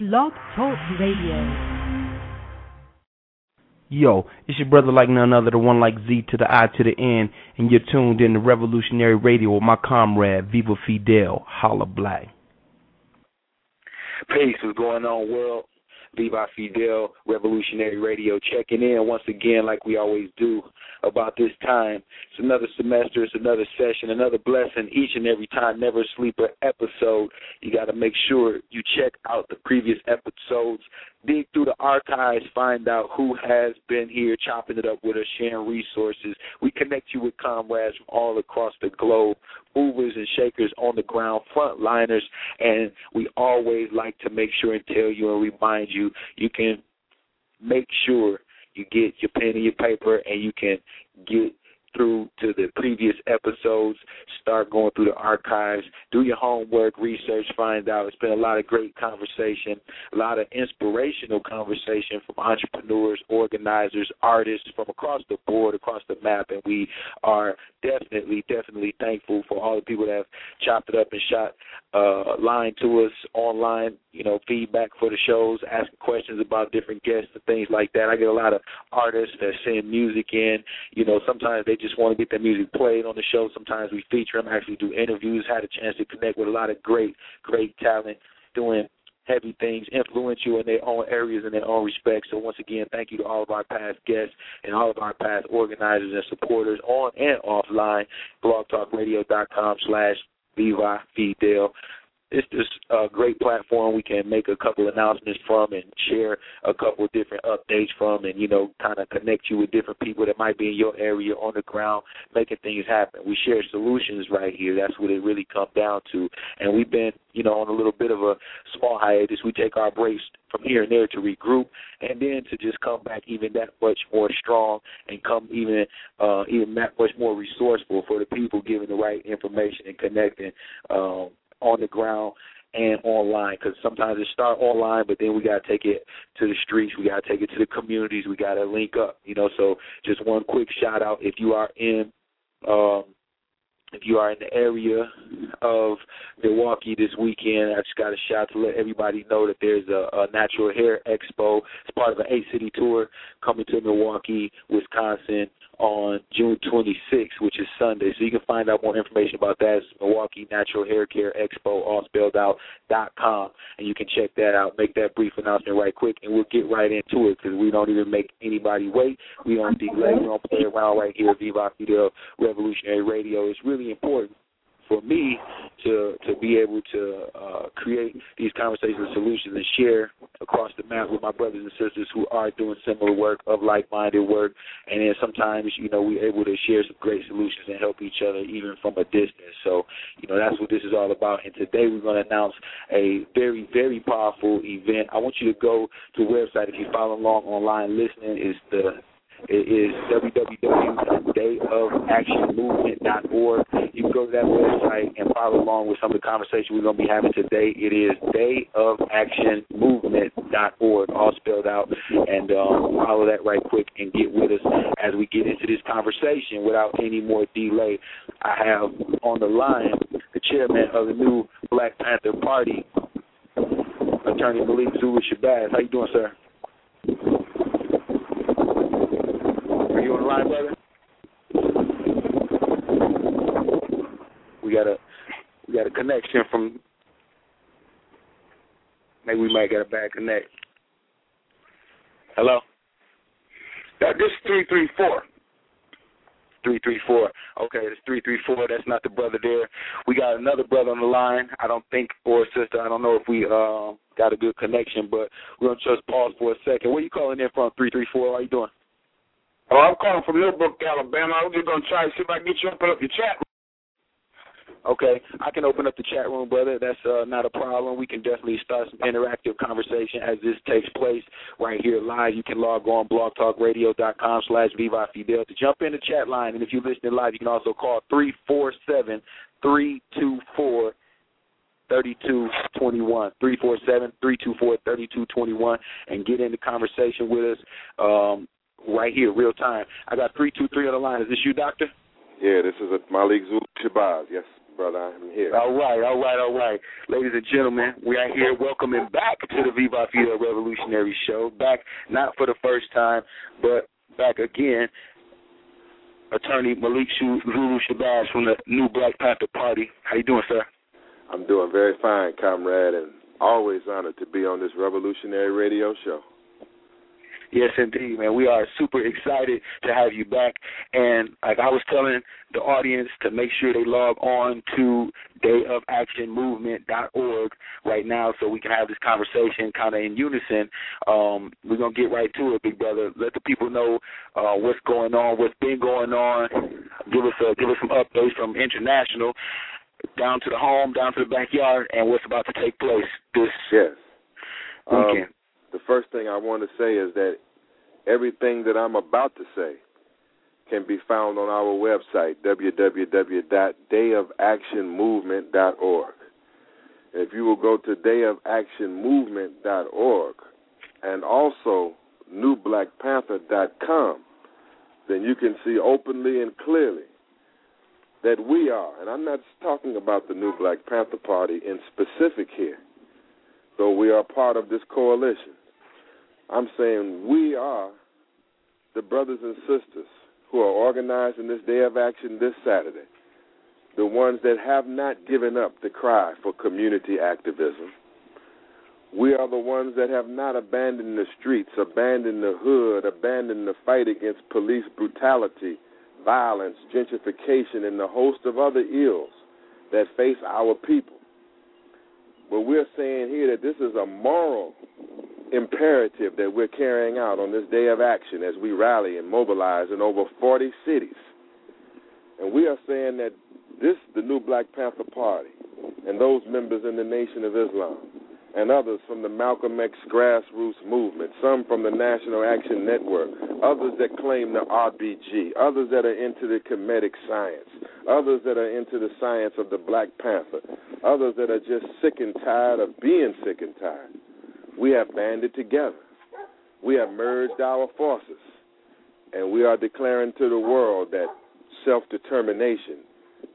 Blog Talk Radio. Yo, it's your brother like none other, the one like Z to the I to the N, and you're tuned in to Revolutionary Radio with my comrade Viva Fidel, Holla Black. Peace, what's going on, world? Viva Fidel, Revolutionary Radio, checking in once again, like we always do, about this time. It's another semester, it's another session, another blessing each and every time. Never sleeper episode. You got to make sure you check out the previous episodes, dig through the archives, find out who has been here, chopping it up with us, sharing resources. We connect you with comrades from all across the globe, movers and shakers on the ground, frontliners, and we always like to make sure and tell you and remind you you can make sure you get your pen and your paper and you can get through to the previous episodes, start going through the archives, do your homework, research, find out. It's been a lot of great conversation, a lot of inspirational conversation from entrepreneurs, organizers, artists from across the board, across the map, and we are definitely, definitely thankful for all the people that have chopped it up and shot uh, line to us online, you know, feedback for the shows, asking questions about different guests and things like that. I get a lot of artists that send music in. You know, sometimes they just want to get their music played on the show. Sometimes we feature them, actually do interviews. Had a chance to connect with a lot of great, great talent doing heavy things, influential in their own areas in their own respects. So once again, thank you to all of our past guests and all of our past organizers and supporters on and offline. blogtalkradio.com slash Viva Fidel it's just a great platform we can make a couple announcements from and share a couple different updates from and you know kind of connect you with different people that might be in your area on the ground making things happen. We share solutions right here. That's what it really comes down to. And we've been you know on a little bit of a small hiatus. We take our breaks from here and there to regroup and then to just come back even that much more strong and come even uh even that much more resourceful for the people giving the right information and connecting um on the ground and online because sometimes it start online, but then we got to take it to the streets. We got to take it to the communities. We got to link up, you know. So just one quick shout out if you are in. Um, if you are in the area of Milwaukee this weekend, I just got a shout to let everybody know that there's a, a natural hair expo. It's part of an eight city tour coming to Milwaukee, Wisconsin on June 26th, which is Sunday. So you can find out more information about that. It's Milwaukee Natural Hair Care Expo, all spelled out, dot com. And you can check that out. Make that brief announcement right quick, and we'll get right into it because we don't even make anybody wait. We don't delay. We don't play around right here at Viva Fidel Revolutionary Radio. It's really important for me to to be able to uh, create these conversations solutions and share across the map with my brothers and sisters who are doing similar work of like-minded work. And then sometimes you know we're able to share some great solutions and help each other even from a distance. So you know that's what this is all about. And today we're going to announce a very very powerful event. I want you to go to the website if you follow along online listening. Is the it is www.dayofactionmovement.org. You can go to that website and follow along with some of the conversation we're going to be having today. It is dayofactionmovement.org, all spelled out. And um, follow that right quick and get with us as we get into this conversation without any more delay. I have on the line the chairman of the new Black Panther Party, Attorney Malik Zulu Shabazz. How you doing, sir? You on the line, brother? We got a we got a connection from. Maybe we might get a bad connect. Hello. Uh, this three three four. Three three four. Okay, it's three three four. That's not the brother there. We got another brother on the line. I don't think or sister. I don't know if we uh, got a good connection, but we're gonna just pause for a second. Where you calling in from? Three three four. How you doing? Oh, I'm calling from Millbrook, Alabama. I was just gonna try to see if I can get you open up your chat. Okay, I can open up the chat room, brother. That's uh, not a problem. We can definitely start some interactive conversation as this takes place right here live. You can log on blogtalkradio.com slash Viva Fidel to jump in the chat line. And if you're listening live, you can also call 347 324 3221 347 324 3221 and get in the conversation with us. Um, right here, real time. I got three two three on the line. Is this you, doctor? Yeah, this is a Malik Zul Shabazz. Yes. brother. I'm here. All right, all right, all right. Ladies and gentlemen, we are here welcoming back to the Viva Fidel Revolutionary Show. Back not for the first time, but back again. Attorney Malik Zulu Shabazz from the New Black Panther Party. How you doing, sir? I'm doing very fine, comrade, and always honored to be on this revolutionary radio show. Yes, indeed, man. We are super excited to have you back. And like I was telling the audience to make sure they log on to dayofactionmovement.org right now so we can have this conversation kind of in unison. Um, we're going to get right to it, big brother. Let the people know uh, what's going on, what's been going on. Give us a, give us some updates from international down to the home, down to the backyard, and what's about to take place this yes. weekend. Um, the first thing I want to say is that everything that I'm about to say can be found on our website, www.dayofactionmovement.org. If you will go to dayofactionmovement.org and also newblackpanther.com, then you can see openly and clearly that we are, and I'm not talking about the New Black Panther Party in specific here, though we are part of this coalition. I'm saying we are the brothers and sisters who are organizing this day of action this Saturday, the ones that have not given up the cry for community activism. We are the ones that have not abandoned the streets, abandoned the hood, abandoned the fight against police brutality, violence, gentrification, and the host of other ills that face our people. But we're saying here that this is a moral imperative that we're carrying out on this day of action as we rally and mobilize in over 40 cities. And we are saying that this, the new Black Panther Party, and those members in the Nation of Islam, and others from the Malcolm X grassroots movement, some from the National Action Network, others that claim the RBG, others that are into the Kemetic science, others that are into the science of the Black Panther, others that are just sick and tired of being sick and tired. We have banded together. We have merged our forces. And we are declaring to the world that self determination,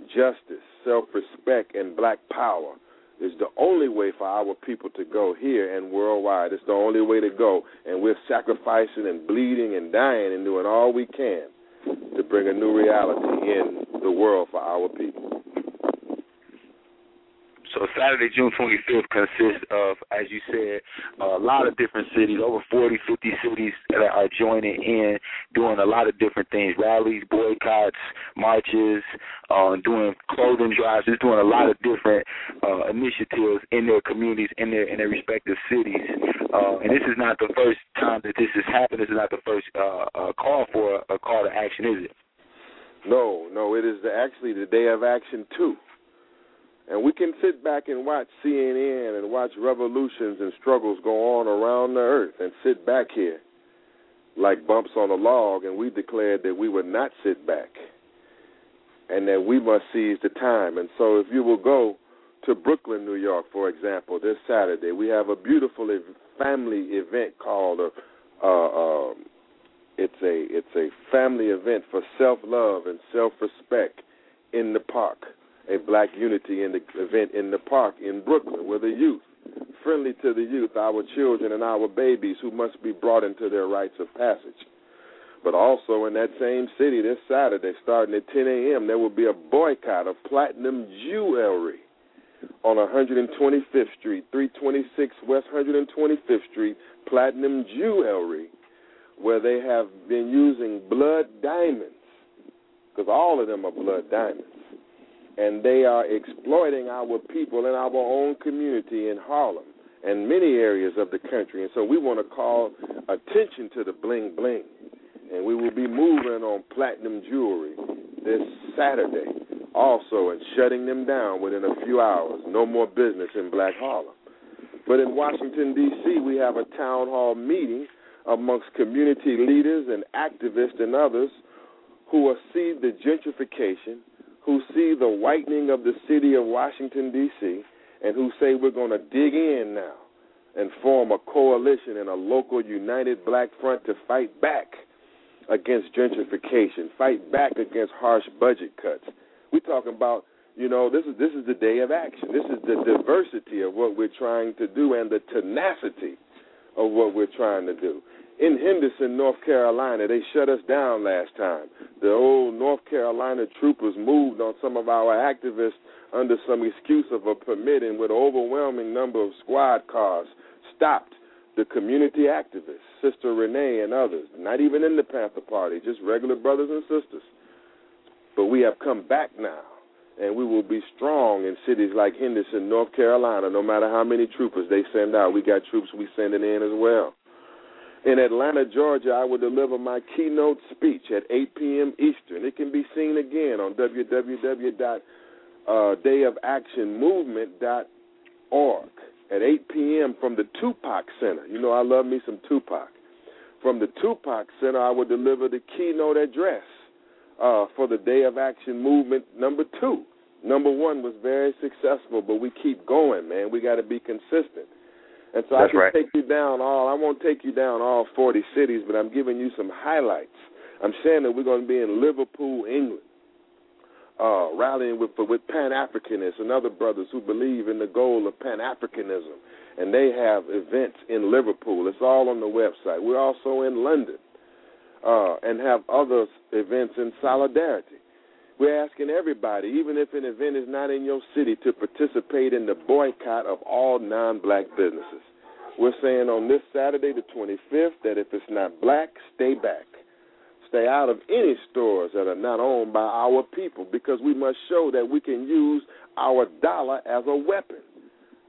justice, self respect, and black power is the only way for our people to go here and worldwide. It's the only way to go. And we're sacrificing and bleeding and dying and doing all we can to bring a new reality in the world for our people. So Saturday, June 25th consists of, as you said, a lot of different cities, over 40, 50 cities that are joining in, doing a lot of different things, rallies, boycotts, marches, uh, doing clothing drives, just doing a lot of different uh, initiatives in their communities, in their in their respective cities. Uh, and this is not the first time that this has happened. This is not the first uh, uh, call for a call to action, is it? No, no, it is the, actually the day of action too. And we can sit back and watch CNN and watch revolutions and struggles go on around the earth and sit back here like bumps on a log, and we declared that we would not sit back and that we must seize the time. And so, if you will go to Brooklyn, New York, for example, this Saturday, we have a beautiful family event called a. Uh, uh, it's a it's a family event for self love and self respect in the park a black unity in the event in the park in Brooklyn with the youth, friendly to the youth, our children and our babies who must be brought into their rites of passage. But also in that same city this Saturday, starting at 10 a.m., there will be a boycott of platinum jewelry on 125th Street, 326 West 125th Street, platinum jewelry, where they have been using blood diamonds, because all of them are blood diamonds and they are exploiting our people in our own community in Harlem and many areas of the country. And so we want to call attention to the bling bling. And we will be moving on platinum jewelry this Saturday also and shutting them down within a few hours. No more business in Black Harlem. But in Washington, D.C., we have a town hall meeting amongst community leaders and activists and others who will see the gentrification who see the whitening of the city of Washington, D.C., and who say we're going to dig in now and form a coalition and a local united black front to fight back against gentrification, fight back against harsh budget cuts. We're talking about You know, this is this is the day of action. This is the diversity of what we're trying to do and the tenacity of what we're trying to do. In Henderson, North Carolina, they shut us down last time. The old North Carolina troopers moved on some of our activists under some excuse of a permit and with an overwhelming number of squad cars stopped the community activists, Sister Renee and others, not even in the Panther Party, just regular brothers and sisters. But we have come back now and we will be strong in cities like Henderson, North Carolina, no matter how many troopers they send out. We got troops we sending in as well. In Atlanta, Georgia, I will deliver my keynote speech at 8 p.m. Eastern. It can be seen again on www.dayofactionmovement.org at 8 p.m. from the Tupac Center. You know, I love me some Tupac. From the Tupac Center, I will deliver the keynote address uh, for the Day of Action movement number two. Number one was very successful, but we keep going, man. We got to be consistent. And so That's I can right. take you down all. I won't take you down all 40 cities, but I'm giving you some highlights. I'm saying that we're going to be in Liverpool, England, uh, rallying with with Pan Africanists and other brothers who believe in the goal of Pan Africanism, and they have events in Liverpool. It's all on the website. We're also in London, uh, and have other events in solidarity. We're asking everybody, even if an event is not in your city, to participate in the boycott of all non black businesses. We're saying on this Saturday, the 25th, that if it's not black, stay back. Stay out of any stores that are not owned by our people because we must show that we can use our dollar as a weapon,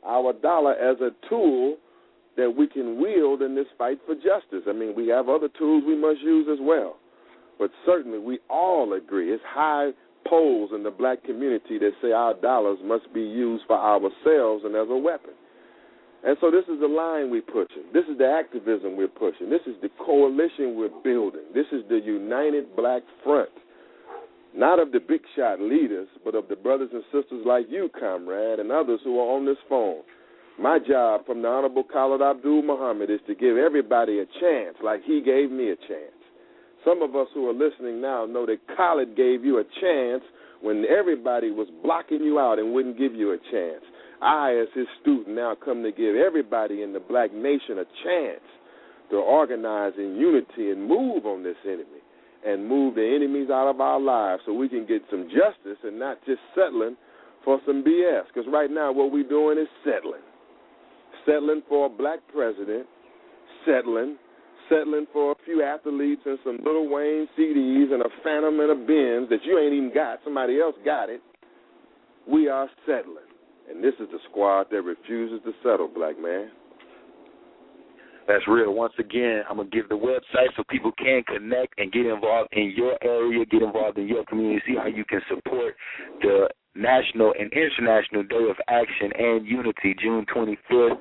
our dollar as a tool that we can wield in this fight for justice. I mean, we have other tools we must use as well. But certainly we all agree it's high polls in the black community that say our dollars must be used for ourselves and as a weapon. And so this is the line we're pushing. This is the activism we're pushing. This is the coalition we're building. This is the united black front. Not of the big shot leaders, but of the brothers and sisters like you, comrade, and others who are on this phone. My job from the Honorable Khalid Abdul Muhammad is to give everybody a chance, like he gave me a chance. Some of us who are listening now know that Khalid gave you a chance when everybody was blocking you out and wouldn't give you a chance. I, as his student, now come to give everybody in the black nation a chance to organize in unity and move on this enemy and move the enemies out of our lives so we can get some justice and not just settling for some BS. Because right now, what we're doing is settling. Settling for a black president, settling, settling for a few athletes and some Lil Wayne CDs and a Phantom and a Benz that you ain't even got. Somebody else got it. We are settling. And this is the squad that refuses to settle, black man. That's real. Once again, I'm gonna give the website so people can connect and get involved in your area, get involved in your community, see how you can support the National and International Day of Action and Unity, June 25th,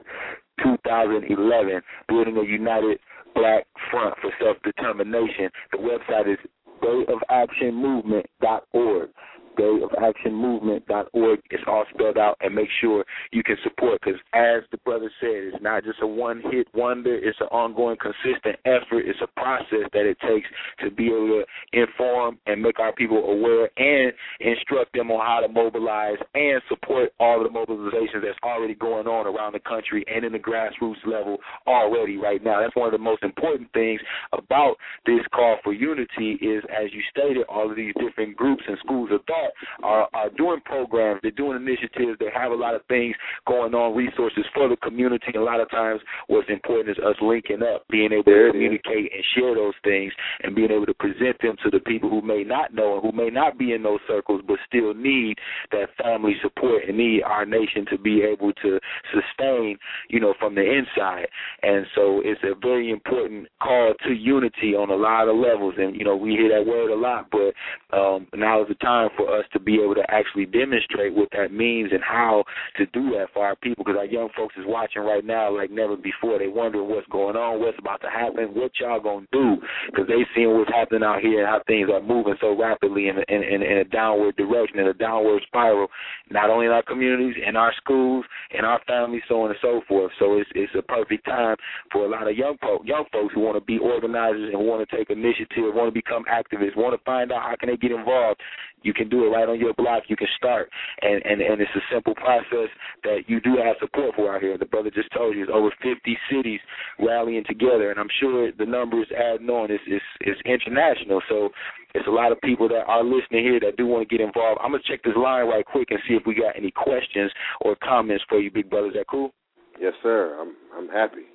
2011, building a united black front for self-determination. The website is dayofactionmovement.org dayofactionmovement.org. It's all spelled out, and make sure you can support because, as the brother said, it's not just a one-hit wonder. It's an ongoing, consistent effort. It's a process that it takes to be able to inform and make our people aware and instruct them on how to mobilize and support all the mobilizations that's already going on around the country and in the grassroots level already right now. That's one of the most important things about this call for unity is, as you stated, all of these different groups and schools of thought are, are doing programs, they're doing initiatives, they have a lot of things going on, resources for the community. A lot of times, what's important is us linking up, being able to communicate and share those things, and being able to present them to the people who may not know and who may not be in those circles, but still need that family support and need our nation to be able to sustain, you know, from the inside. And so, it's a very important call to unity on a lot of levels. And you know, we hear that word a lot, but um, now is the time for us to be able to actually demonstrate what that means and how to do that for our people. Because our young folks is watching right now like never before. They wondering what's going on, what's about to happen, what y'all gonna do, because they seeing what's happening out here and how things are moving so rapidly in in, in, in a downward direction, in a downward spiral. Not only in our communities, in our schools, in our families, so on and so forth. So it's it's a perfect time for a lot of young folks, young folks who want to be organizers and want to take initiative, want to become activists, want to find out how can they get involved You can do it right on your block. You can start, and and and it's a simple process that you do have support for out here. The brother just told you it's over 50 cities rallying together, and I'm sure the numbers adding on is is is international. So it's a lot of people that are listening here that do want to get involved. I'm gonna check this line right quick and see if we got any questions or comments for you, big brother. Is that cool? Yes, sir. I'm I'm happy.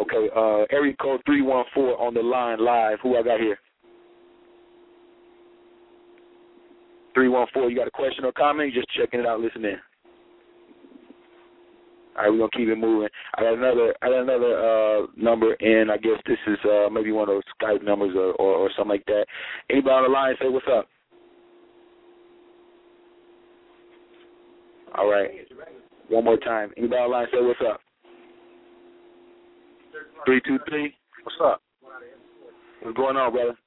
Okay, uh, area code three one four on the line live. Who I got here? Three one four. You got a question or comment? Just checking it out, listening. All right, we're gonna keep it moving. I got another, I got another uh, number, and I guess this is uh, maybe one of those Skype numbers or, or, or something like that. Anybody on the line? Say what's up. All right. One more time. Anybody on the line? Say what's up. Three two three. What's up? What's going on, brother?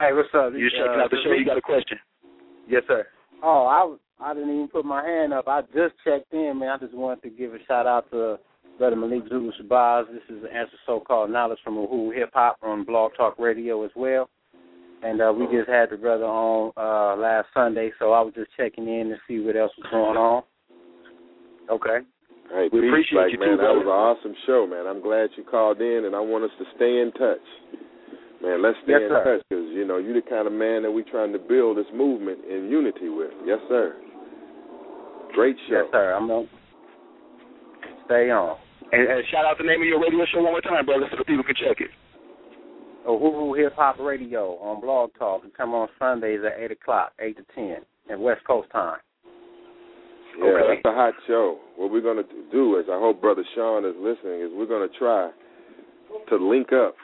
Hey, what's up? You This, checking uh, out the show? You got a question? Yes, sir. Oh, I I didn't even put my hand up. I just checked in, man. I just wanted to give a shout out to Brother Malik Zulu Shabazz. This is the answer so-called knowledge from Uhuru Hip Hop on Blog Talk Radio as well. And uh, we just had the brother on uh, last Sunday, so I was just checking in to see what else was going on. Okay. Hey, We appreciate Black you man. too, that was an awesome show, man. I'm glad you called in, and I want us to stay in touch. Man, let's stay Yes, in sir. touch because you know you're the kind of man that we're trying to build this movement in unity with. Yes, sir. Great show. Yes, sir. I'm gonna stay on. And, and shout out the name of your radio show one more time, brother, so the people can check it. Oh, Uhuru Hip Hop Radio on Blog Talk. We come on Sundays at eight o'clock, eight to ten, at West Coast time. Yeah, Okay. that's a hot show. What we're going to do is, I hope Brother Sean is listening, is we're going to try to link up,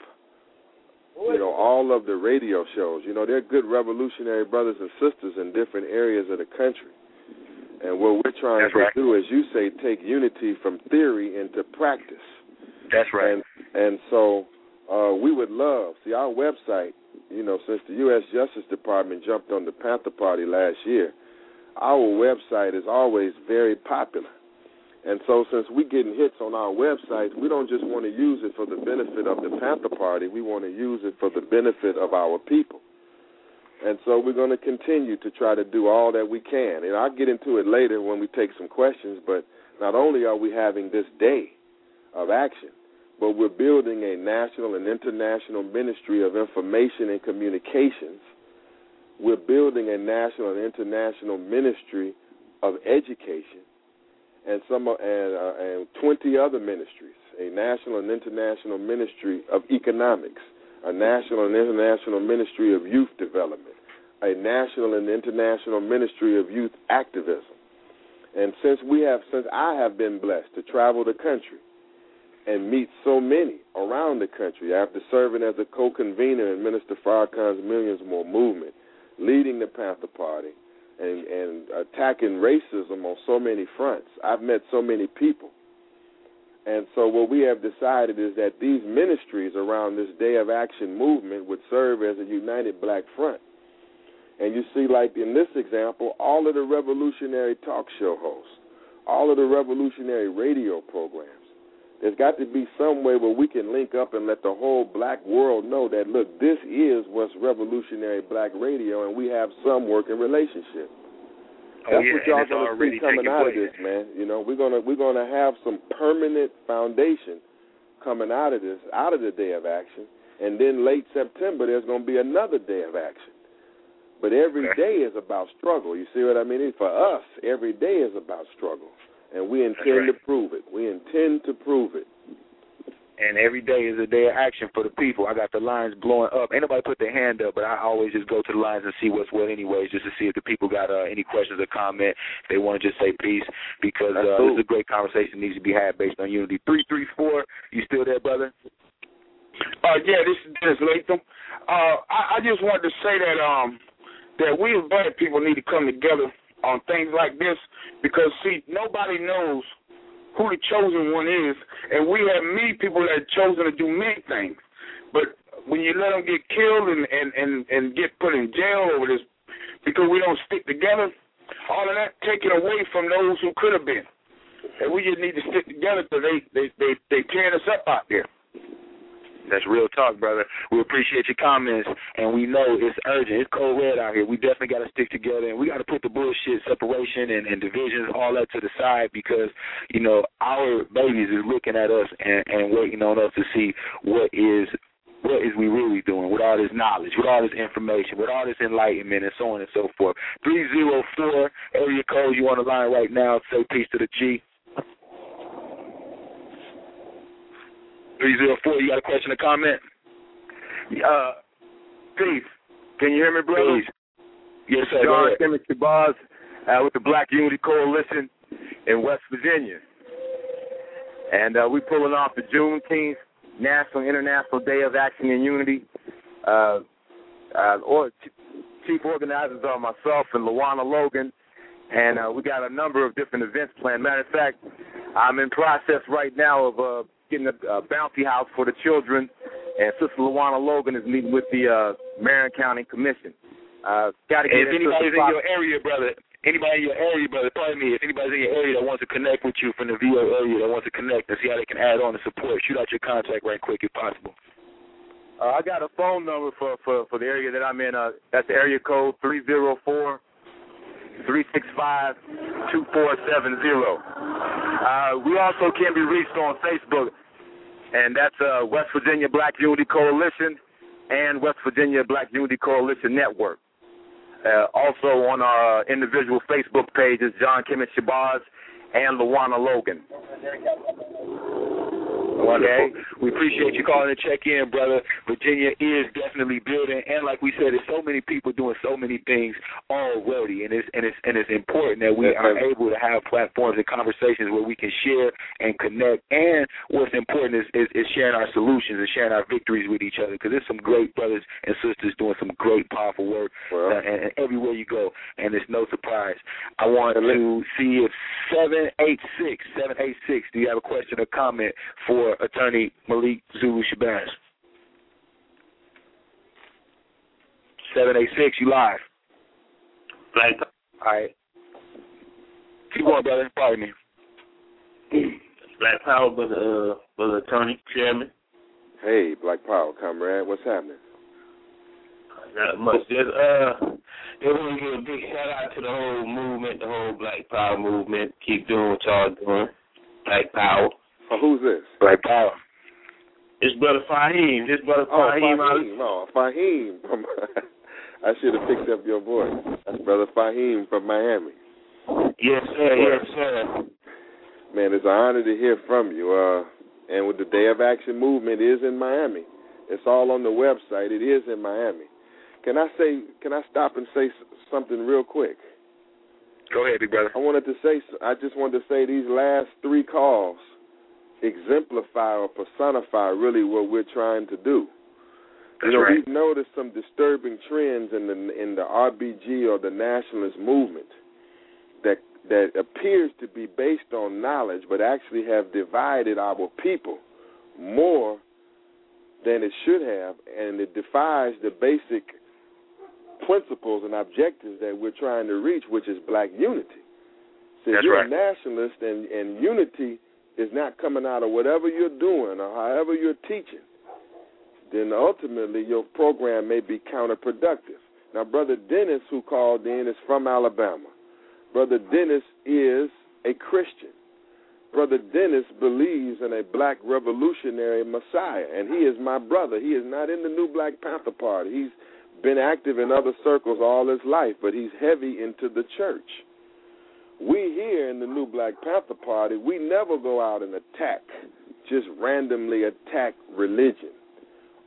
you know, all of the radio shows. You know, they're good revolutionary brothers and sisters in different areas of the country. And what we're trying That's to right. do, as you say, take unity from theory into practice. That's right. And and so uh, we would love see our website. You know, since the U.S. Justice Department jumped on the Panther Party last year, our website is always very popular. And so, since we're getting hits on our website, we don't just want to use it for the benefit of the Panther Party. We want to use it for the benefit of our people. And so, we're going to continue to try to do all that we can. And I'll get into it later when we take some questions. But not only are we having this day of action, but we're building a national and international ministry of information and communications. We're building a national and international ministry of education, and some and uh, and 20 other ministries. A national and international ministry of economics, a national and international ministry of youth development, a national and international ministry of youth activism. And since we have, since I have been blessed to travel the country and meet so many around the country after serving as a co-convener in Minister Farrakhan's Millions More movement, leading the Panther Party, and, and attacking racism on so many fronts. I've met so many people. And so what we have decided is that these ministries around this Day of Action movement would serve as a united black front. And you see, like in this example, all of the revolutionary talk show hosts, all of the revolutionary radio programs, there's got to be some way where we can link up and let the whole black world know that look, this is what's revolutionary black radio, and we have some working relationship. Oh, That's yeah, what y'all gonna see coming out of this, man. You know, we're gonna we're gonna have some permanent foundation coming out of this, out of the day of action, and then late September there's gonna be another day of action. But every Okay. day is about struggle. You see what I mean? For us, every day is about struggle, and we intend right. to prove it. We intend to prove it. and every day is a day of action for the people. I got the lines blowing up. Ain't nobody put their hand up, but I always just go to the lines and see what's what anyways, just to see if the people got uh, any questions or comment. If they want to just say peace, because uh, cool. this is a great conversation needs to be had based on unity. Three three four, you still there, brother? Uh, yeah, this is Dennis Latham. Uh, I, I just wanted to say that um that we as black people need to come together on things like this because see nobody knows who the chosen one is, and we have many people that chosen to do many things, but when you let them get killed and and and, and get put in jail over this because we don't stick together, all of that taken away from those who could have been. And we just need to stick together because they they they they tearing us up out there. That's real talk, brother. We appreciate your comments, and we know it's urgent. It's cold red out here. We definitely got to stick together, and we got to put the bullshit, separation, and, and divisions all that to the side because you know our babies is looking at us and, and waiting on us to see what is what is we really doing with all this knowledge, with all this information, with all this enlightenment, and so on and so forth. 304 area code, you on the line right now. Say peace to the G. 304, you got a question or comment? Uh, peace. Can you hear me, brother? Peace. Yes, sir. John Simmons Shabazz uh, with the Black Unity Coalition in West Virginia. And uh, we pulling off the Juneteenth National International Day of Action and Unity. Uh, uh, or chief organizers are myself and Luana Logan, and uh, we got a number of different events planned. Matter of fact, I'm in process right now of uh, getting a, a bounty house for the children, and Sister Luana Logan is meeting with the uh, Marion County Commission. Uh, got to get if anybody's in your area, brother, anybody in your area, brother, pardon me, if anybody's in your area that wants to connect with you from the VO area that wants to connect and see how they can add on and support, shoot out your contact right quick if possible. Uh, I got a phone number for, for, for the area that I'm in. Uh, that's the area code three zero four three six five two four seven zero. Uh, we also can be reached on Facebook, and that's uh, West Virginia Black Unity Coalition and West Virginia Black Unity Coalition Network. Uh, also on our individual Facebook pages, John Kemet Shabazz and Luana Logan. Okay. We appreciate you calling and check in, brother. Virginia is definitely building, and like we said, there's so many people doing so many things already, and it's and it's and it's important that we are able to have platforms and conversations where we can share and connect. And what's important is is, is sharing our solutions and sharing our victories with each other, because there's some great brothers and sisters doing some great, powerful work, well, uh, and, and everywhere you go, and it's no surprise. I want to see if seven eight six seven eight six. Do you have a question or comment for Attorney Malik Zulu Shabazz. 786, you live. Black. All right. Keep going, brother. Pardon me. Black Power, brother, uh, brother attorney, chairman. Hey, Black Power, comrade. What's happening? Not much. Just, uh, just want to give a big shout out to the whole movement, the whole Black Power movement. Keep doing what y'all doing. Black Power. Oh, who's this? Black Power. It's brother Fahim. This brother Oh, Fahim. Fahim. Oh, Fahim. From, I should have picked up your voice. That's brother Fahim from Miami. Yes, sir. Yes, sir. Man, it's an honor to hear from you. Uh, and with the Day of Action movement is in Miami. It's all on the website. It is in Miami. Can I say? Can I stop and say something real quick? Go ahead, big brother. I wanted to say. I just wanted to say these last three calls exemplify or personify really what we're trying to do. That's you know, right. we've noticed some disturbing trends in the in the RBG or the nationalist movement that that appears to be based on knowledge, but actually have divided our people more than it should have, and it defies the basic principles and objectives that we're trying to reach, which is black unity. So That's you're right. a nationalist and, and unity is not coming out of whatever you're doing or however you're teaching, then ultimately your program may be counterproductive. Now, Brother Dennis, who called in, is from Alabama. Brother Dennis is a Christian. Brother Dennis believes in a black revolutionary Messiah, and he is my brother. He is not in the new Black Panther Party. He's been active in other circles all his life, but he's heavy into the church. We here in the new Black Panther Party, we never go out and attack, just randomly attack religion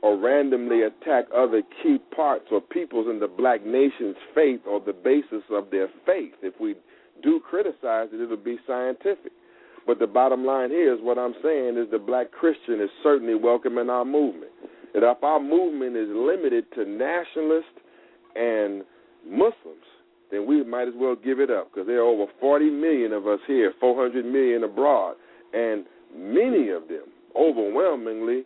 or randomly attack other key parts or peoples in the black nation's faith or the basis of their faith. If we do criticize it, it'll be scientific. But the bottom line here is what I'm saying is the black Christian is certainly welcome in our movement. And if our movement is limited to nationalists and Muslims, then we might as well give it up because there are over 40 million of us here, 400 million abroad, and many of them, overwhelmingly,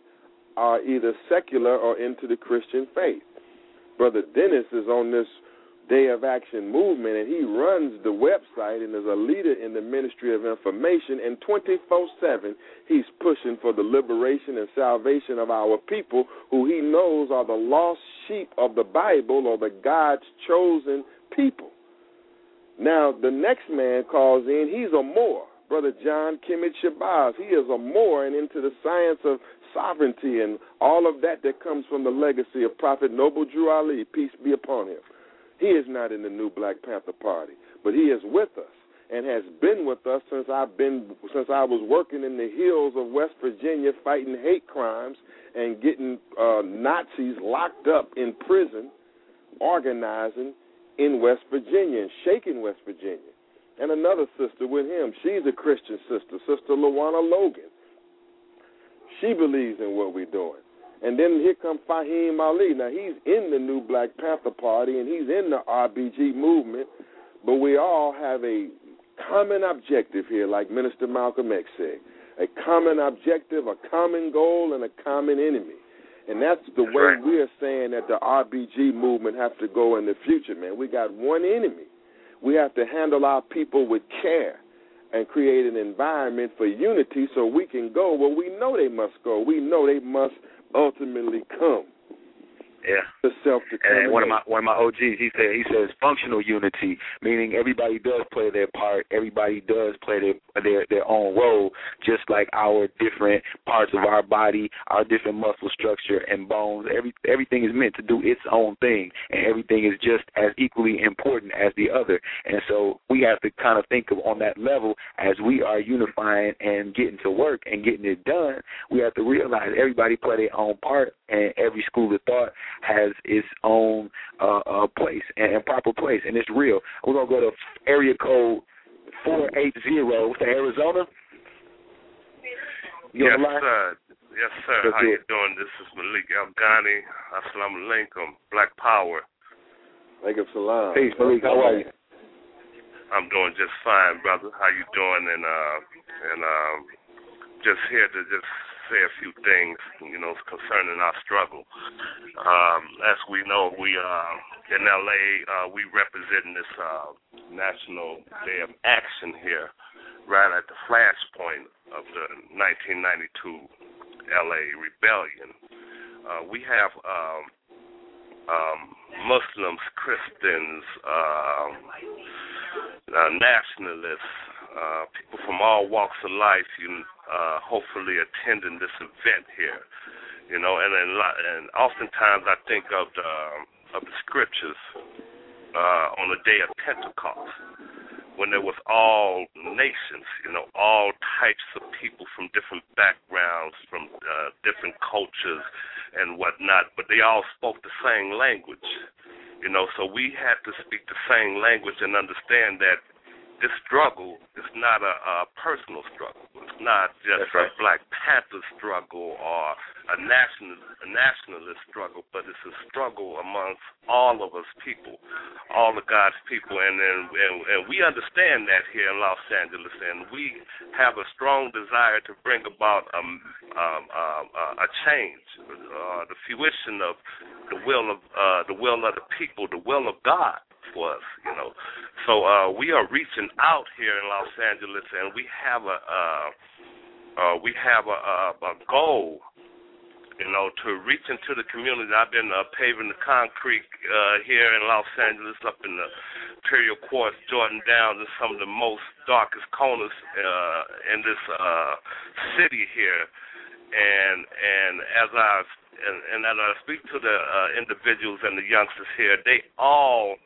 are either secular or into the Christian faith. Brother Dennis is on this Day of Action movement, and he runs the website and is a leader in the Ministry of Information. And 24 7, he's pushing for the liberation and salvation of our people, who he knows are the lost sheep of the Bible or the God's chosen people. Now, the next man calls in, he's a Moor. Brother John Kemet Shabazz. He is a Moor and into the science of sovereignty and all of that that comes from the legacy of Prophet Noble Drew Ali, peace be upon him. He is not in the new Black Panther Party, but he is with us and has been with us since I've been since I was working in the hills of West Virginia fighting hate crimes and getting uh, Nazis locked up in prison, organizing in West Virginia and shaking West Virginia. And another sister with him, she's a Christian sister, Sister Lawana Logan. She believes in what we're doing. And then here comes Fahim Ali. Now he's in the new Black Panther Party and he's in the RBG movement, but we all have a common objective here, like Minister Malcolm X said. A common objective, a common goal, and a common enemy. And that's the that's way right. we're saying that the RBG movement have to go in the future, man. We got one enemy. We have to handle our people with care and create an environment for unity so we can go where we know they must go. We know they must ultimately come Yeah. to self And one of my one of my OGs, he said he says functional unity, meaning everybody does play their part, everybody does play their their their own role, just like our different parts of our body, our different muscle structure and bones. Every everything is meant to do its own thing, and everything is just as equally important as the other. And so we have to kind of think of on that level as we are unifying and getting to work and getting it done. We have to realize everybody play their own part, and every school of thought has its own uh, uh, place and, and proper place, and it's real. We're gonna go to area code four eight zero. What's that, Arizona? You yes, on the sir. Yes, sir. Let's How do you doing? This is Malik Afghani. Assalamu alaikum. Black Power. Alaikum salam. Peace, Malik. How are you? I'm doing just fine, brother. How you doing? And uh, and um, just here to just say a few things, you know, concerning our struggle. Um, as we know, we uh in LA, uh, we representing this uh, National Day of Action here, right at the flashpoint of the 1992 LA rebellion. Uh, we have um, um, Muslims, Christians, um, uh, nationalists, uh, people from all walks of life, you uh, hopefully attending this event here. You know, and and, and oftentimes I think of the of the scriptures uh, on the day of Pentecost when there was all nations, you know, all types of people from different backgrounds, from uh, different cultures and whatnot, but they all spoke the same language, you know. So we had to speak the same language and understand that this struggle is not a, a personal struggle. It's not just That's right. a Black Panther struggle or a national a nationalist struggle, but it's a struggle amongst all of us people, all of God's people, and and, and, and we understand that here in Los Angeles, and we have a strong desire to bring about um, um, um, uh, a change, uh, the fruition of the will of uh, the will of the people, the will of God for us, you know. So uh, we are reaching out here in Los Angeles, and we have a uh, uh, we have a, a, a goal, you know, to reach into the community. I've been uh, paving the concrete uh, here in Los Angeles, up in the Imperial Courts, Jordan down to some of the most darkest corners uh, in this uh, city here. And and as I and, and as I speak to the uh, individuals and the youngsters here, they all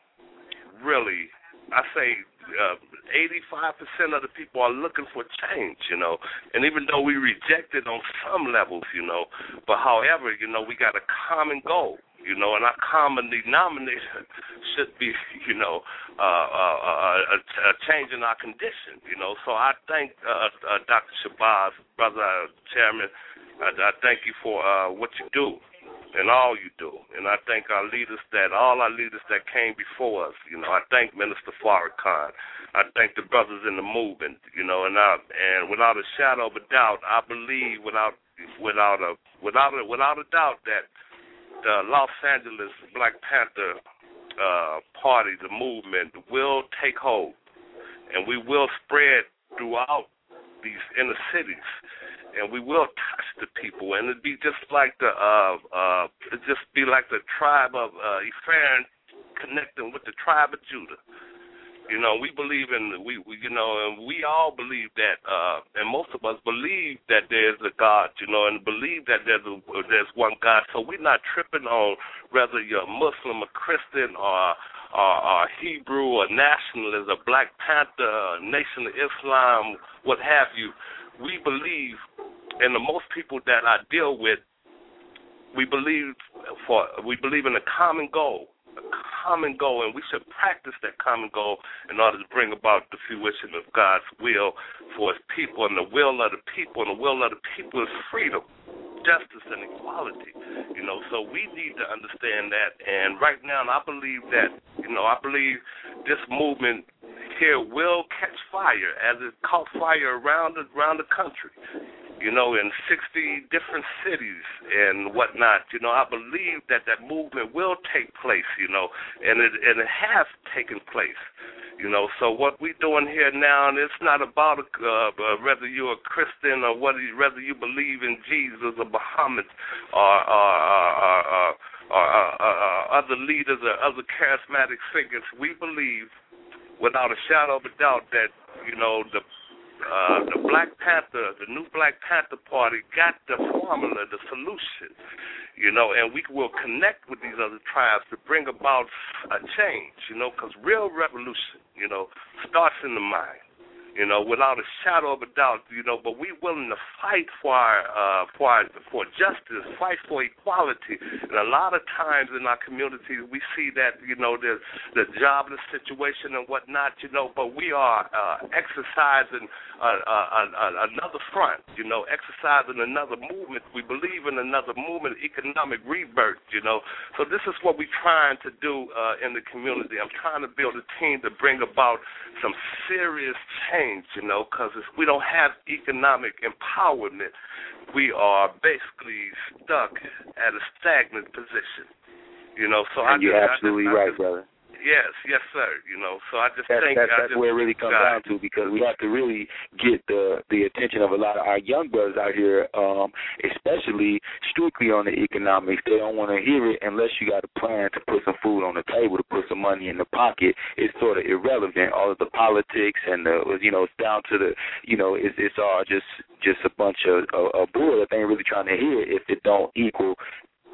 really, I say, uh, 85% of the people are looking for change, you know. And even though we reject it on some levels, you know, but however, you know, we got a common goal, you know, and our common denominator should be, you know, uh, uh, uh, a, a change in our condition, you know. So I thank uh, uh, Dr. Shabazz, brother uh, chairman, I, I thank you for uh, what you do and all you do. And I thank our leaders that all our leaders that came before us. You know, I thank Minister Farrakhan. I thank the brothers in the movement. You know, and I, and without a shadow of a doubt, I believe without without a without a without a doubt that the Los Angeles Black Panther uh, party, the movement, will take hold, and we will spread throughout these inner cities, and we will touch the people, and it'd be just like the uh, uh, it'd just be like the tribe of uh, Ephraim connecting with the tribe of Judah. You know, we believe in we, we you know, and we all believe that, uh, and most of us believe that there's a God, you know, and believe that there's a, there's one God. So we're not tripping on whether you're Muslim or Christian or or, Hebrew or nationalist or Black Panther, or Nation of Islam, what have you. We believe, and the most people that I deal with, we believe for we believe in a common goal a common goal, and we should practice that common goal in order to bring about the fruition of God's will for His people. And the will of the people, and the will of the people is freedom, justice, and equality. You know, so we need to understand that. And right now, I believe that, you know, I believe this movement here will catch fire as it caught fire around the, around the country you know, in 60 different cities and whatnot. You know, I believe that that movement will take place, you know, and it, and it has taken place. You know, so what we're doing here now, and it's not about uh, uh, whether you're a Christian or whether you, whether you believe in Jesus or Muhammad or, or, or, or, or, other leaders or other charismatic figures. We believe, without a shadow of a doubt, that you know the uh, the Black Panther, the new Black Panther Party, got the formula, the solution, you know, and we will connect with these other tribes to bring about a change, you know, because real revolution, you know, starts in the mind you know, without a shadow of a doubt, you know, but we're willing to fight for our, uh, for our, for justice, fight for equality. And a lot of times in our communities, we see that, you know, the the jobless situation and whatnot, you know, but we are uh, exercising uh, uh, uh, another front, you know, exercising another movement. We believe in another movement, economic rebirth, you know. So this is what we're trying to do uh, in the community. I'm trying to build a team to bring about some serious change, you know, because if we don't have economic empowerment, we are basically stuck at a stagnant position. You know, so and I you're just, absolutely I just, right, I just, brother. Yes, yes, sir. You know, so I just That's, think that's, that's just, where it really comes God, down to because we have to really get the the attention of a lot of our young brothers out here, um, especially strictly on the economics. They don't want to hear it unless you got a plan to put some food on the table, to put some money in the pocket. It's sort of irrelevant. All of the politics and the you know it's down to the you know it's it's all just just a bunch of a, a bull that they ain't really trying to hear if it don't equal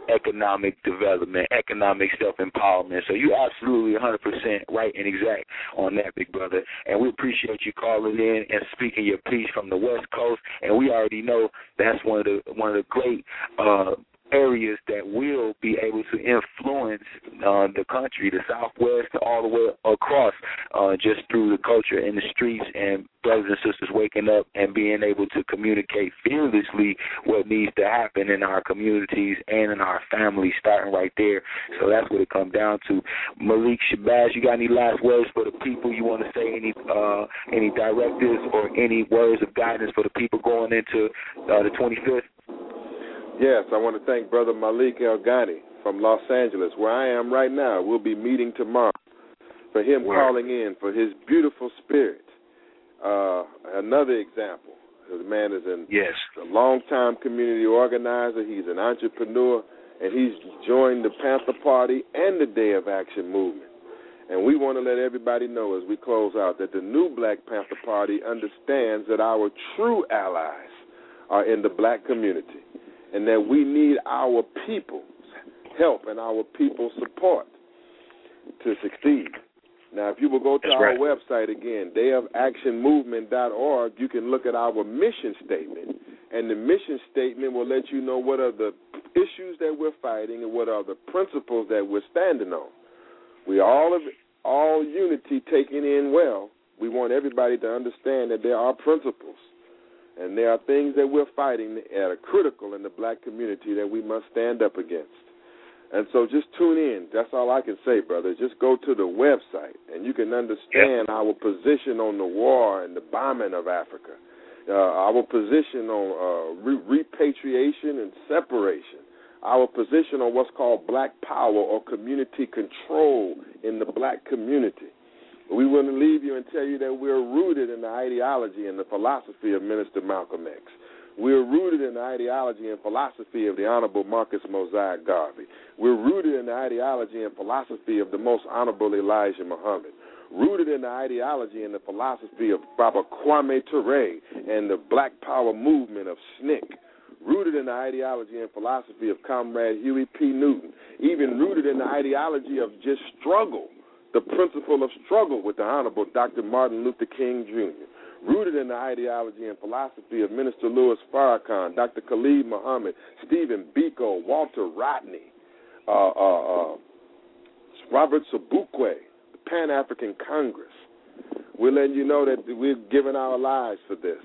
economic development, economic self empowerment. So you're absolutely 100% right and exact on that, big brother. And we appreciate you calling in and speaking your piece from the West Coast. And we already know that's one of the one of the great uh, areas that will be able to influence uh, the country, the Southwest, all the way across, uh, just through the culture in the streets and brothers and sisters waking up and being able to communicate fearlessly what needs to happen in our communities and in our families, starting right there. So that's what it comes down to. Malik Shabazz, you got any last words for the people? You want to say any uh, any directives or any words of guidance for the people going into uh, the 25th? Yes, I want to thank Brother Malik El Ghani from Los Angeles, where I am right now. We'll be meeting tomorrow for him Wow. calling in for his beautiful spirit. Uh, another example. The man is an, Yes. a longtime community organizer. He's an entrepreneur, and he's joined the Panther Party and the Day of Action movement. And we want to let everybody know as we close out that the new Black Panther Party understands that our true allies are in the black community and that we need our people's help and our people's support to succeed. Now, if you will go to That's our right. website again, dayofactionmovement.org, you can look at our mission statement. And the mission statement will let you know what are the issues that we're fighting and what are the principles that we're standing on. We all of all unity taken in well. We want everybody to understand that there are principles and there are things that we're fighting that are critical in the black community that we must stand up against. And so just tune in. That's all I can say, brother. Just go to the website and you can understand our position on the war and the bombing of Africa, uh, our position on uh, re- repatriation and separation, our position on what's called black power or community control in the black community. We want to leave you and tell you that we're rooted in the ideology and the philosophy of Minister Malcolm X. We're rooted in the ideology and philosophy of the Honorable Marcus Mosiah Garvey. We're rooted in the ideology and philosophy of the Most Honorable Elijah Muhammad. Rooted in the ideology and the philosophy of Baba Kwame Ture and the Black Power movement of SNCC. Rooted in the ideology and philosophy of Comrade Huey P. Newton. Even rooted in the ideology of just struggle, the principle of struggle with the Honorable Dr. Martin Luther King Jr rooted in the ideology and philosophy of Minister Louis Farrakhan, Dr. Khalid Muhammad, Stephen Biko, Walter Rodney, uh, uh, uh, Robert Sobukwe, the Pan African Congress. We're letting you know that we're giving our lives for this.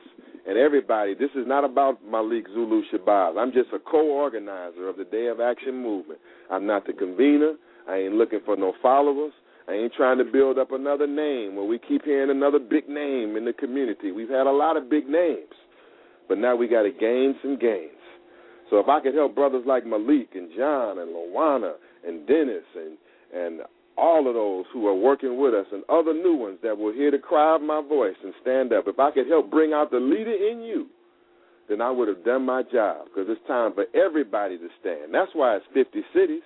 And everybody, this is not about Malik Zulu Shabazz. I'm just a co-organizer of the Day of Action movement. I'm not the convener. I ain't looking for no followers. I ain't trying to build up another name where we keep hearing another big name in the community. We've had a lot of big names, but now we got to gain some gains. So if I could help brothers like Malik and John and Lawana and Dennis and and all of those who are working with us and other new ones that will hear the cry of my voice and stand up, if I could help bring out the leader in you, then I would have done my job because it's time for everybody to stand. That's why it's 50 cities.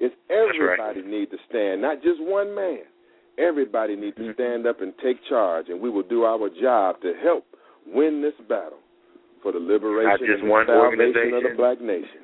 It's everybody right. need to stand, not just one man. Everybody need to Mm-hmm. stand up and take charge, and we will do our job to help win this battle for the liberation and the salvation of the black nation.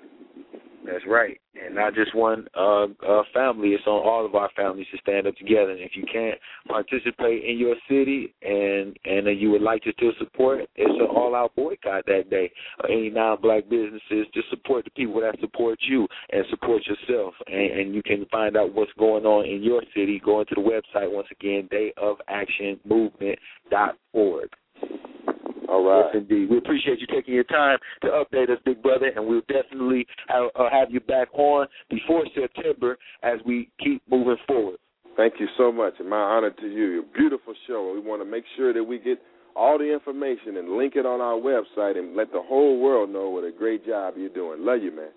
That's right, and not just one uh, uh, family. It's on all of our families to stand up together. And if you can't participate in your city, and and uh, you would like to still support, it's an all-out boycott that day. Uh, any non-black businesses, just support the people that support you and support yourself. And, and you can find out what's going on in your city. Going to the website once again, dayofactionmovement.org. All right. Yes, indeed. We appreciate you taking your time to update us, big brother, and we'll definitely have, uh, have you back on before September as we keep moving forward. Thank you so much, and my honor to you. A beautiful show. We want to make sure that we get all the information and link it on our website and let the whole world know what a great job you're doing. Love you, man.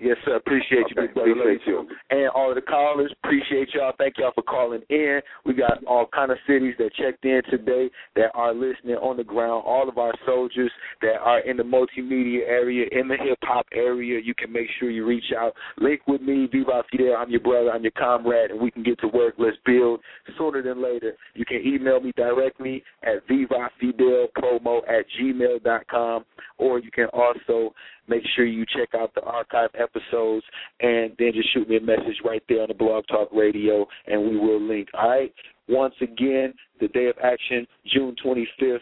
Yes, sir. Appreciate you, big brother. Appreciate you. And all of the callers, appreciate y'all. Thank y'all for calling in. We got all kind of cities that checked in today that are listening on the ground. All of our soldiers that are in the multimedia area, in the hip hop area. You can make sure you reach out. Link with me, Viva Fidel. I'm your brother. I'm your comrade, and we can get to work. Let's build sooner than later. You can email me directly at vivafidelpromo at gmail.com, or you can also make sure you check out the archive episodes and then just shoot me a message right there on the Blog Talk Radio and we will link. All right. Once again, the day of action, June 25th,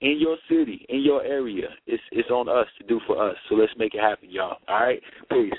in your city, in your area. It's it's on us to do for us. So let's make it happen, y'all. All right. Peace.